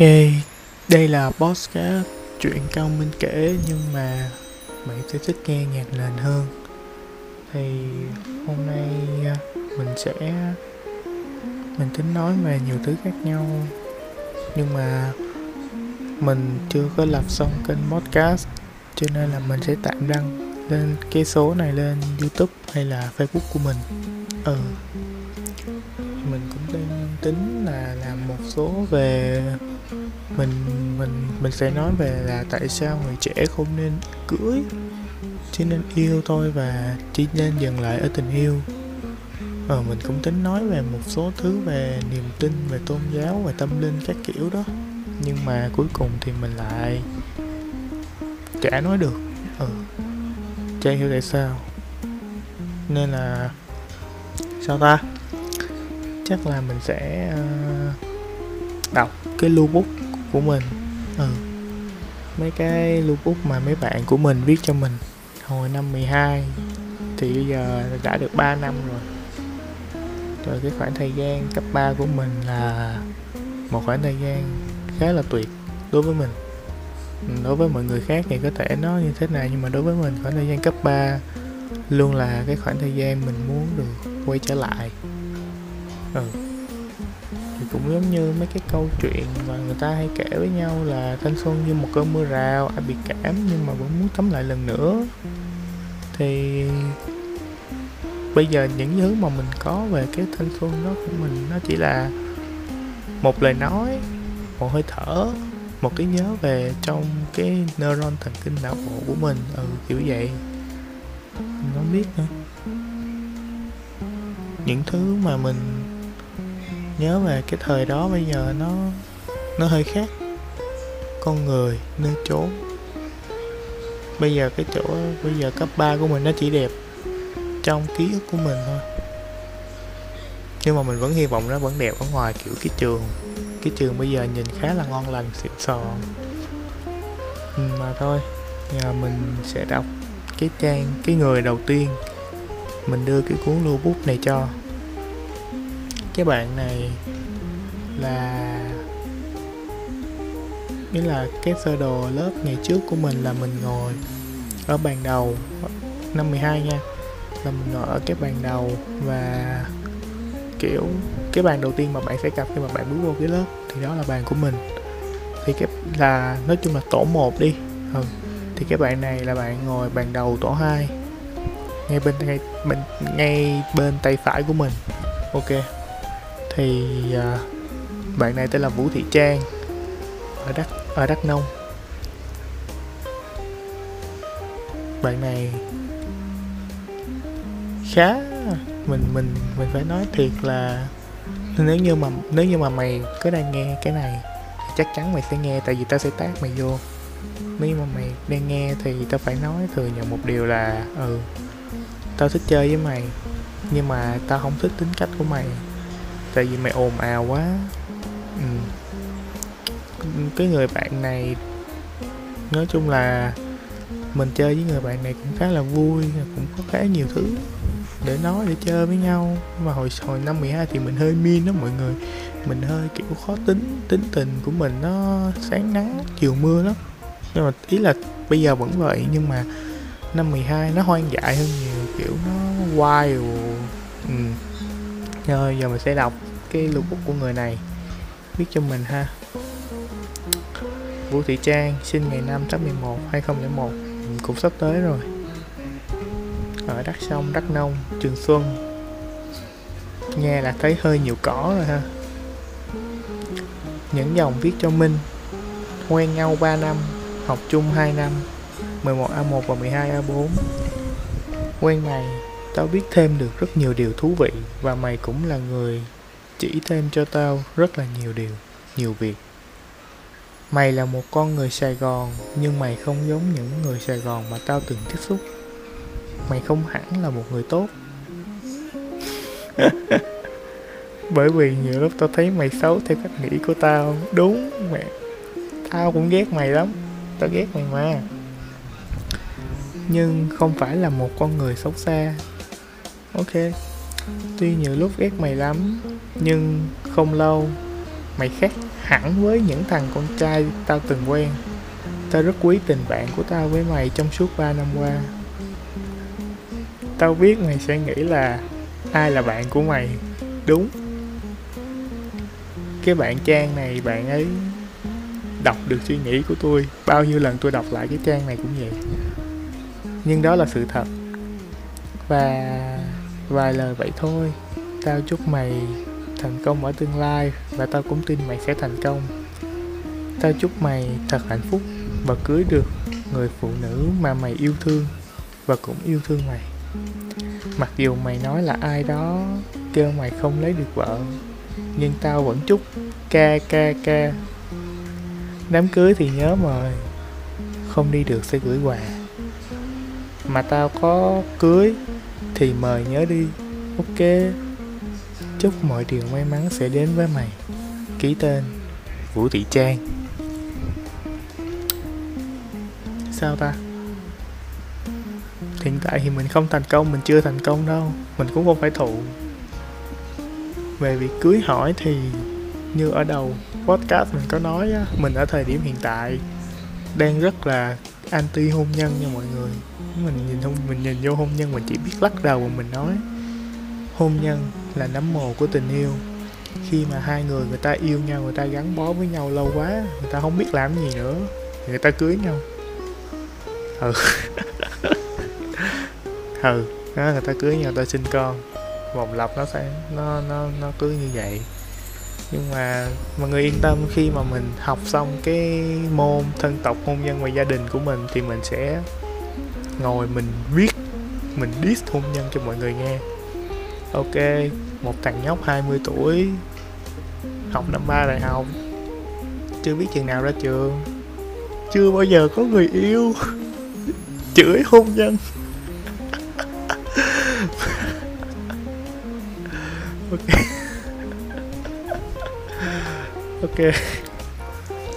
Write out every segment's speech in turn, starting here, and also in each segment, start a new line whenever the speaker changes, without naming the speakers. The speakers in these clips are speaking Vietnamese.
Ok, đây là podcast chuyện cao minh kể nhưng mà bạn sẽ thích nghe nhạc nền hơn. Thì hôm nay à, mình sẽ mình tính nói về nhiều thứ khác nhau. Nhưng mà mình chưa có lập xong kênh podcast Cho nên là mình sẽ tạm đăng lên cái số này lên youtube hay là facebook của mình. Ừ. Mình cũng đang tính là làm một số về mình mình mình sẽ nói về là tại sao người trẻ không nên cưới chỉ nên yêu thôi và chỉ nên dừng lại ở tình yêu. Ờ mình cũng tính nói về một số thứ về niềm tin về tôn giáo về tâm linh các kiểu đó. Nhưng mà cuối cùng thì mình lại chả nói được. Ừ chả hiểu tại sao. Nên là sao ta? Chắc là mình sẽ uh, đọc cái lưu bút của mình. Ừ mấy cái lưu mà mấy bạn của mình viết cho mình hồi năm 12 thì bây giờ đã được 3 năm rồi. Rồi cái khoảng thời gian cấp 3 của mình là một khoảng thời gian khá là tuyệt đối với mình. Đối với mọi người khác thì có thể nó như thế này, nhưng mà đối với mình khoảng thời gian cấp 3 luôn là cái khoảng thời gian mình muốn được quay trở lại. Ừ cũng giống như mấy cái câu chuyện mà người ta hay kể với nhau là thanh xuân như một cơn mưa rào, ai bị cảm nhưng mà vẫn muốn tắm lại lần nữa. Thì bây giờ những thứ mà mình có về cái thanh xuân đó của mình, nó chỉ là một lời nói, một hơi thở, một cái nhớ về trong cái neuron thần kinh não bộ của mình ừ kiểu vậy. Mình không biết nữa. Những thứ mà mình nhớ về cái thời đó bây giờ nó nó hơi khác. Con người nơi chốn. Bây giờ cái chỗ bây giờ cấp 3 của mình nó chỉ đẹp trong ký ức của mình thôi. Nhưng mà mình vẫn hy vọng nó vẫn đẹp ở ngoài kiểu cái trường cái trường bây giờ nhìn khá là ngon lành xịn sò. Ừ, mà thôi giờ mình sẽ đọc cái trang cái người đầu tiên. Mình đưa cái cuốn lưu bút này cho cái bạn này là nghĩa là cái sơ đồ lớp ngày trước của mình là mình ngồi ở bàn đầu, năm 12 nha, là mình ngồi ở cái bàn đầu và kiểu cái bàn đầu tiên mà bạn sẽ gặp khi mà bạn bước vô cái lớp thì đó là bàn của mình thì cái, là nói chung là tổ 1 đi ừ. thì cái bạn này là bạn ngồi bàn đầu tổ 2 ngay bên ngay bên ngay bên tay phải của mình ok thì à, bạn này tên là Vũ Thị Trang ở Đắk ở Đắk Nông. Bạn này khá mình mình mình phải nói thiệt là nếu như mà nếu như mà mày có đang nghe cái này thì chắc chắn mày sẽ nghe tại vì tao sẽ tác mày vô. Nếu mà mày đang nghe thì tao phải nói thừa nhận một điều là ừ tao thích chơi với mày nhưng mà tao không thích tính cách của mày tại vì mày ồn ào quá. Ừ. cái người bạn này, nói chung là mình chơi với người bạn này cũng khá là vui, cũng có khá nhiều thứ để nói, để chơi với nhau. Mà hồi hồi năm 12 thì mình hơi min đó mọi người. Mình hơi kiểu khó tính tính tình của mình nó sáng nắng, chiều mưa lắm. Nhưng mà ý là bây giờ vẫn vậy, nhưng mà năm 12 nó hoang dại hơn nhiều, kiểu nó wild. Ừ rồi giờ mình sẽ đọc cái lookbook của người này. Viết cho mình ha. Vũ Thị Trang sinh ngày 5 tháng 11 2001 cũng sắp tới rồi. Ở Đắk Sông, Đắk Nông, Trường Xuân. Nghe là thấy hơi nhiều cỏ rồi ha. Những dòng viết cho Minh. Quen nhau 3 năm học chung 2 năm. 11A1 và 12A4 quen này tao biết thêm được rất nhiều điều thú vị và mày cũng là người chỉ thêm cho tao rất là nhiều điều, nhiều việc. Mày là một con người sài gòn, nhưng mày không giống những người sài gòn mà tao từng tiếp xúc. Mày không hẳn là một người tốt. Bởi vì nhiều lúc tao thấy mày xấu theo cách nghĩ của tao. Đúng, mẹ. Tao cũng ghét mày lắm. Tao ghét mày mà. Nhưng không phải là một con người xấu xa ok. Tuy nhiều lúc ghét mày lắm, nhưng không lâu, mày khác hẳn với những thằng con trai tao từng quen. Tao rất quý tình bạn của tao với mày trong suốt 3 năm qua. Tao biết mày sẽ nghĩ là ai là bạn của mày. Đúng. Cái bạn trang này, bạn ấy đọc được suy nghĩ của tôi. Bao nhiêu lần tôi đọc lại cái trang này cũng vậy. Nhưng đó là sự thật. Và vài lời vậy thôi. Tao chúc mày thành công ở tương lai và tao cũng tin mày sẽ thành công. Tao chúc mày thật hạnh phúc và cưới được người phụ nữ mà mày yêu thương và cũng yêu thương mày. Mặc dù mày nói là ai đó kêu mày không lấy được vợ, nhưng tao vẫn chúc ca ca ca đám cưới thì nhớ mời, không đi được sẽ gửi quà. Mà tao có cưới thì mời nhớ đi. Ok. Chúc mọi điều may mắn sẽ đến với mày. Ký tên. Vũ thị trang. Sao ta? Hiện tại thì mình không thành công, mình chưa thành công đâu. Mình cũng không phải thụ. Về việc cưới hỏi thì như ở đầu podcast mình có nói á, mình ở thời điểm hiện tại đang rất là anti hôn nhân nha mọi người. Mình nhìn hôn mình nhìn vô hôn nhân mình chỉ biết lắc đầu và mình nói. Hôn nhân là nấm mồ của tình yêu. Khi mà hai người người ta yêu nhau, người ta gắn bó với nhau lâu quá, người ta không biết làm gì nữa, người ta cưới nhau. Ừ. Ừ đó, người ta cưới nhau, người ta sinh con. Vòng lặp nó sẽ nó nó nó cứ như vậy nhưng mà mọi người yên tâm, khi mà mình học xong cái môn thân tộc, hôn nhân và gia đình của mình thì mình sẽ ngồi mình viết, mình diss hôn nhân cho mọi người nghe. Ok, một thằng nhóc 20 tuổi, học năm ba đại học, chưa biết chừng nào ra trường, chưa bao giờ có người yêu. Chửi hôn nhân. Ok ok.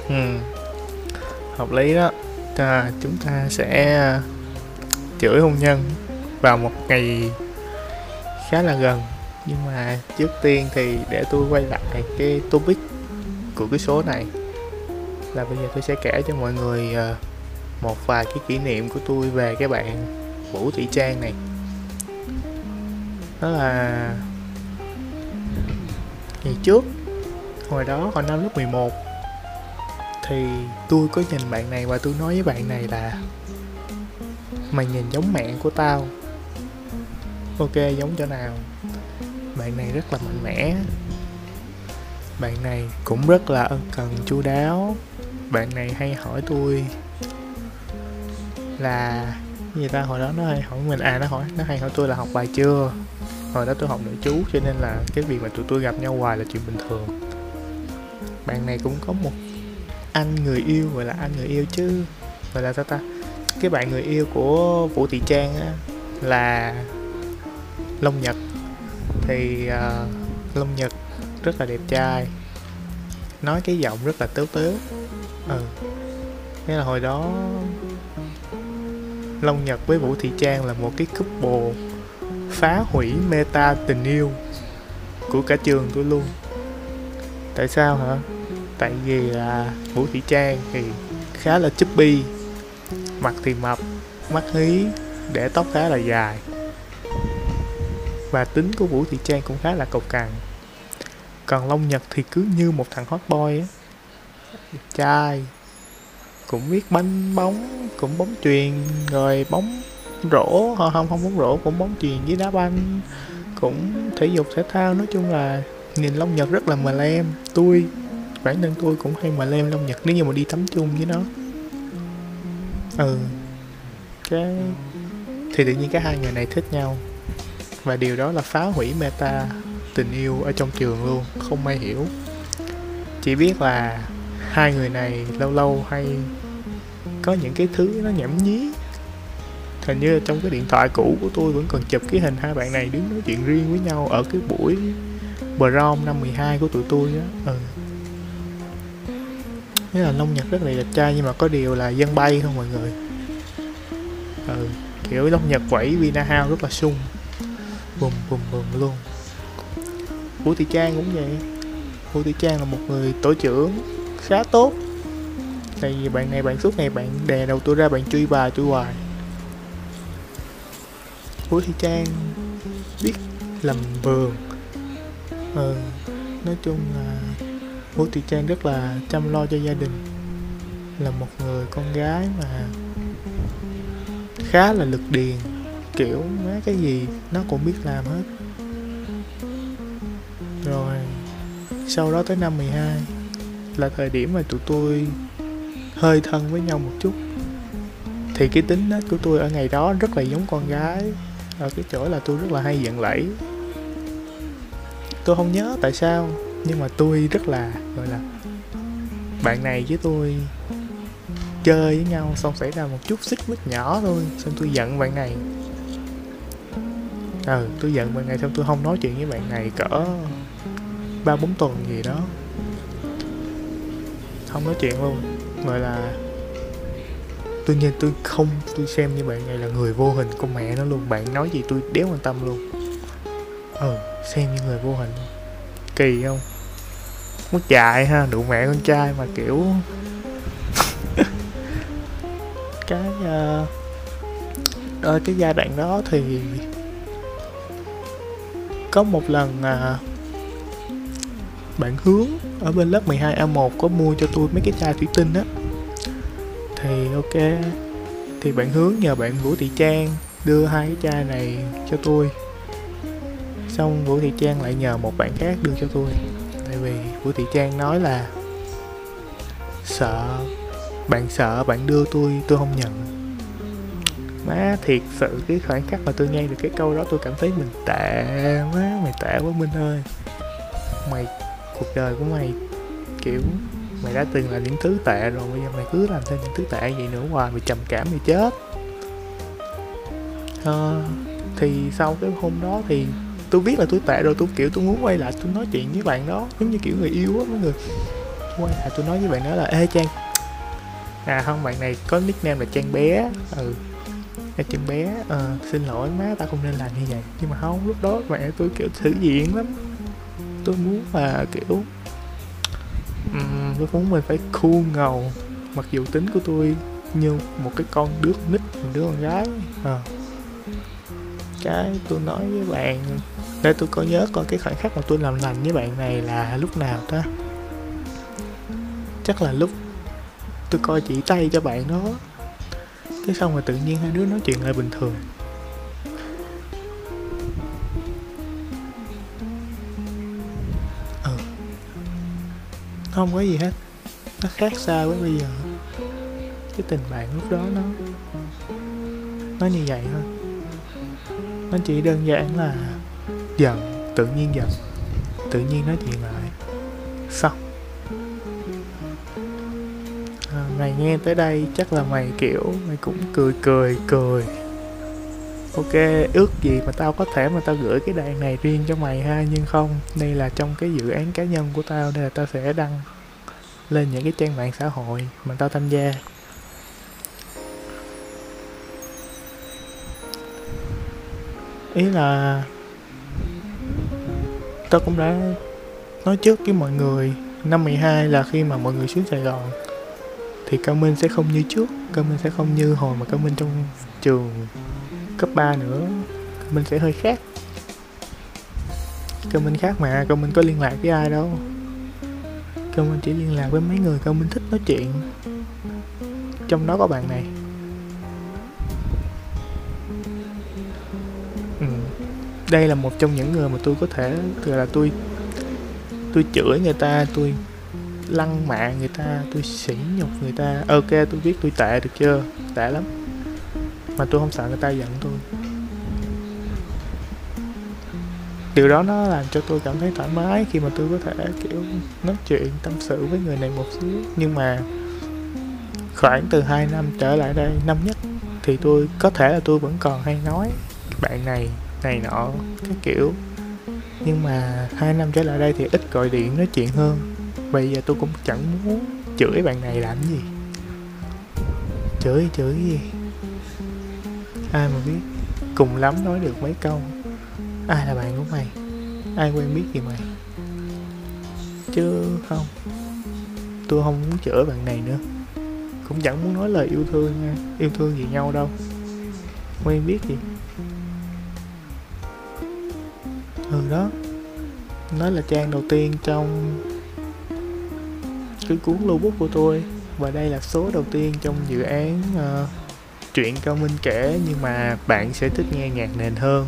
Ừ. hợp lý đó. À, chúng ta sẽ à, chửi hôn nhân vào một ngày khá là gần. Nhưng mà trước tiên thì để tôi quay lại cái topic của cái số này. Là bây giờ tôi sẽ kể cho mọi người à, một vài cái kỷ niệm của tôi về cái bạn Vũ Thị Trang này. Đó là ngày trước hồi đó hồi năm lớp 11 thì tôi có nhìn bạn này và tôi nói với bạn này là, mày nhìn giống mẹ của tao. Ok, giống chỗ nào? Bạn này rất là mạnh mẽ. Bạn này cũng rất là ân cần chu đáo. Bạn này hay hỏi tôi là, gì ta, hồi đó nó hay hỏi mình à nó hỏi, nó hay hỏi tôi là học bài chưa? Hồi đó tôi học nội chú, cho nên là cái việc mà tụi tôi gặp nhau hoài là chuyện bình thường bạn này cũng có một anh người yêu gọi là anh người yêu chứ. Gọi là sao ta? Cái bạn người yêu của vũ thị trang á là long nhật. Thì uh, long nhật rất là đẹp trai. Nói cái giọng rất là tếu tếu. Ừ. Thế là hồi đó long nhật với vũ thị trang là một cái couple phá hủy meta tình yêu của cả trường tôi luôn tại sao hả? Tại vì là vũ thị trang thì khá là chubby, mặt thì mập, mắt hí, để tóc khá là dài. Và tính của vũ thị trang cũng khá là cầu cằn. Còn long nhật thì cứ như một thằng hot boy á. Đẹp trai, cũng biết bánh bóng, cũng bóng truyền rồi bóng rổ, không không bóng rổ, cũng bóng truyền với đá banh, cũng thể dục thể thao. Nói chung là nhìn long nhật rất là mờ lem. Tôi, bản thân tôi cũng hay mờ lem long nhật nếu như mà đi tắm chung với nó. Ừ. Cái, thì tự nhiên cái hai người này thích nhau. Và điều đó là phá hủy meta tình yêu ở trong trường luôn, không ai hiểu. Chỉ biết là hai người này lâu lâu hay có những cái thứ nó nhảm nhí. Hình như trong cái điện thoại cũ của tôi vẫn còn chụp cái hình hai bạn này đứng nói chuyện riêng với nhau ở cái buổi Brown năm 12 của tụi tôi á. Ừ. Thế là Long Nhật rất là đẹp trai nhưng mà có điều là dân bay không mọi người. Ừ kiểu Long Nhật quẩy Vina House rất là sung. Bùm bùm bùm luôn. Vũ Thị Trang cũng vậy. Vũ Thị Trang là một người tổ trưởng khá tốt. Tại vì bạn này bạn suốt ngày bạn đè đầu tôi ra bạn truy bài tôi hoài. Vũ Thị Trang biết làm vườn ừ, nói chung là Vũ Thị Trang rất là chăm lo cho gia đình. Là một người con gái mà khá là lực điền kiểu má cái gì nó cũng biết làm hết. Rồi sau đó tới năm 12 là thời điểm mà tụi tôi hơi thân với nhau một chút. Thì cái tính nết của tôi ở ngày đó rất là giống con gái. Ở cái chỗ là tôi rất là hay giận lẫy tôi không nhớ tại sao, nhưng mà tôi rất là, gọi là, bạn này với tôi chơi với nhau xong xảy ra một chút xích mích nhỏ thôi, xong tôi giận bạn này. Ừ tôi giận bạn này xong tôi không nói chuyện với bạn này cỡ ba bốn tuần gì đó. Không nói chuyện luôn, gọi là tôi nhìn tôi không, tôi xem như bạn này là người vô hình con mẹ nó luôn. Bạn nói gì tôi đéo quan tâm luôn. Ừ xem như người vô hình. Kỳ không? Mất dạy ha đủ mẹ con trai mà kiểu cái uh, ở cái giai đoạn đó thì có một lần uh, bạn hướng ở bên lớp 12A1 có mua cho tôi mấy cái chai thủy tinh á. Thì ok thì bạn hướng nhờ bạn Vũ Thị Trang đưa hai cái chai này cho tôi xong Vũ Thị Trang lại nhờ một bạn khác đưa cho tôi. Tại vì Vũ Thị Trang nói là sợ bạn sợ bạn đưa tôi tôi không nhận. Má thiệt sự cái khoảnh khắc mà tôi nghe được cái câu đó tôi cảm thấy mình tệ má mày tệ quá minh ơi. Mày cuộc đời của mày kiểu mày đã từng là những thứ tệ rồi bây giờ mày cứ làm thêm những thứ tệ vậy nữa hoài mày trầm cảm mày chết. À, thì sau cái hôm đó thì tôi biết là tôi tệ rồi tôi kiểu tôi muốn quay lại tôi nói chuyện với bạn đó giống như kiểu người yêu á mọi người. Quay lại tôi nói với bạn đó là ê trang. À không bạn này có nickname là trang bé. Ừ. Cái chân bé à, xin lỗi má ta không nên làm như vậy. Nhưng mà không lúc đó mẹ tôi kiểu thử diện lắm. Tôi muốn là kiểu um, tôi muốn mình phải cool ngầu. Mặc dù tính của tôi như một cái con đứa nít một đứa con gái. À. cái tôi nói với bạn để tôi có nhớ coi cái khoảnh khắc mà tôi làm lành với bạn này là lúc nào ta? Chắc là lúc tôi coi chỉ tay cho bạn đó. Cái xong rồi tự nhiên hai đứa nói chuyện lại bình thường. Ừ. Không có gì hết. Nó khác xa với bây giờ. Cái tình bạn lúc đó nó nó như vậy thôi. Nó chỉ đơn giản là giận tự nhiên giận tự nhiên nói chuyện lại. Xong. À, mày nghe tới đây chắc là mày kiểu mày cũng cười cười cười. Ok ước gì mà tao có thể mà tao gửi cái đoạn này riêng cho mày ha nhưng không đây là trong cái dự án cá nhân của tao nên là tao sẽ đăng lên những cái trang mạng xã hội mà tao tham gia. Ý là tớ cũng đã nói trước với mọi người, năm 12 là khi mà mọi người xuống Sài Gòn, thì Cao Minh sẽ không như trước, Cao Minh sẽ không như hồi mà Cao Minh trong trường cấp 3 nữa. Cao Minh sẽ hơi khác. Cao Minh khác mà, Cao Minh có liên lạc với ai đâu. Cao Minh chỉ liên lạc với mấy người Cao Minh thích nói chuyện. Trong đó có bạn này. Đây là một trong những người mà tôi có thể, Gọi là tôi Tôi chửi người ta, Tôi lăng mạ người ta, Tôi sỉ nhục người ta. Ok, tôi biết tôi tệ được chưa? Tệ lắm. Mà tôi không sợ người ta giận tôi. Điều đó nó làm cho tôi cảm thấy thoải mái khi mà tôi có thể, kiểu, nói chuyện, tâm sự với người này một xíu. Nhưng mà khoảng từ 2 năm trở lại đây, năm nhất, thì tôi, có thể là tôi vẫn còn hay nói, bạn này này nọ, cái kiểu. Nhưng mà hai năm trở lại đây thì ít gọi điện nói chuyện hơn. Bây giờ tôi cũng chẳng muốn chửi bạn này làm gì. Chửi chửi gì? Ai mà biết? Cùng lắm nói được mấy câu. Ai là bạn của mày? Ai quen biết gì mày? Chứ không, tôi không muốn chửi bạn này nữa. Cũng chẳng muốn nói lời yêu thương nha. Yêu thương gì nhau đâu. Quen biết gì? Đó. Nó là trang đầu tiên trong cái cuốn lưu bút của tôi. Và đây là số đầu tiên trong dự án uh, truyện cao minh kể nhưng mà bạn sẽ thích nghe nhạc nền hơn.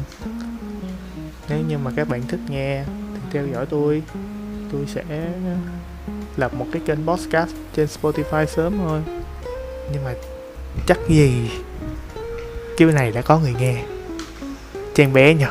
Nếu như mà các bạn thích nghe thì theo dõi tôi. Tôi sẽ lập một cái kênh podcast trên Spotify sớm thôi. Nhưng mà chắc gì cái này đã có người nghe. Trang bé nhỉ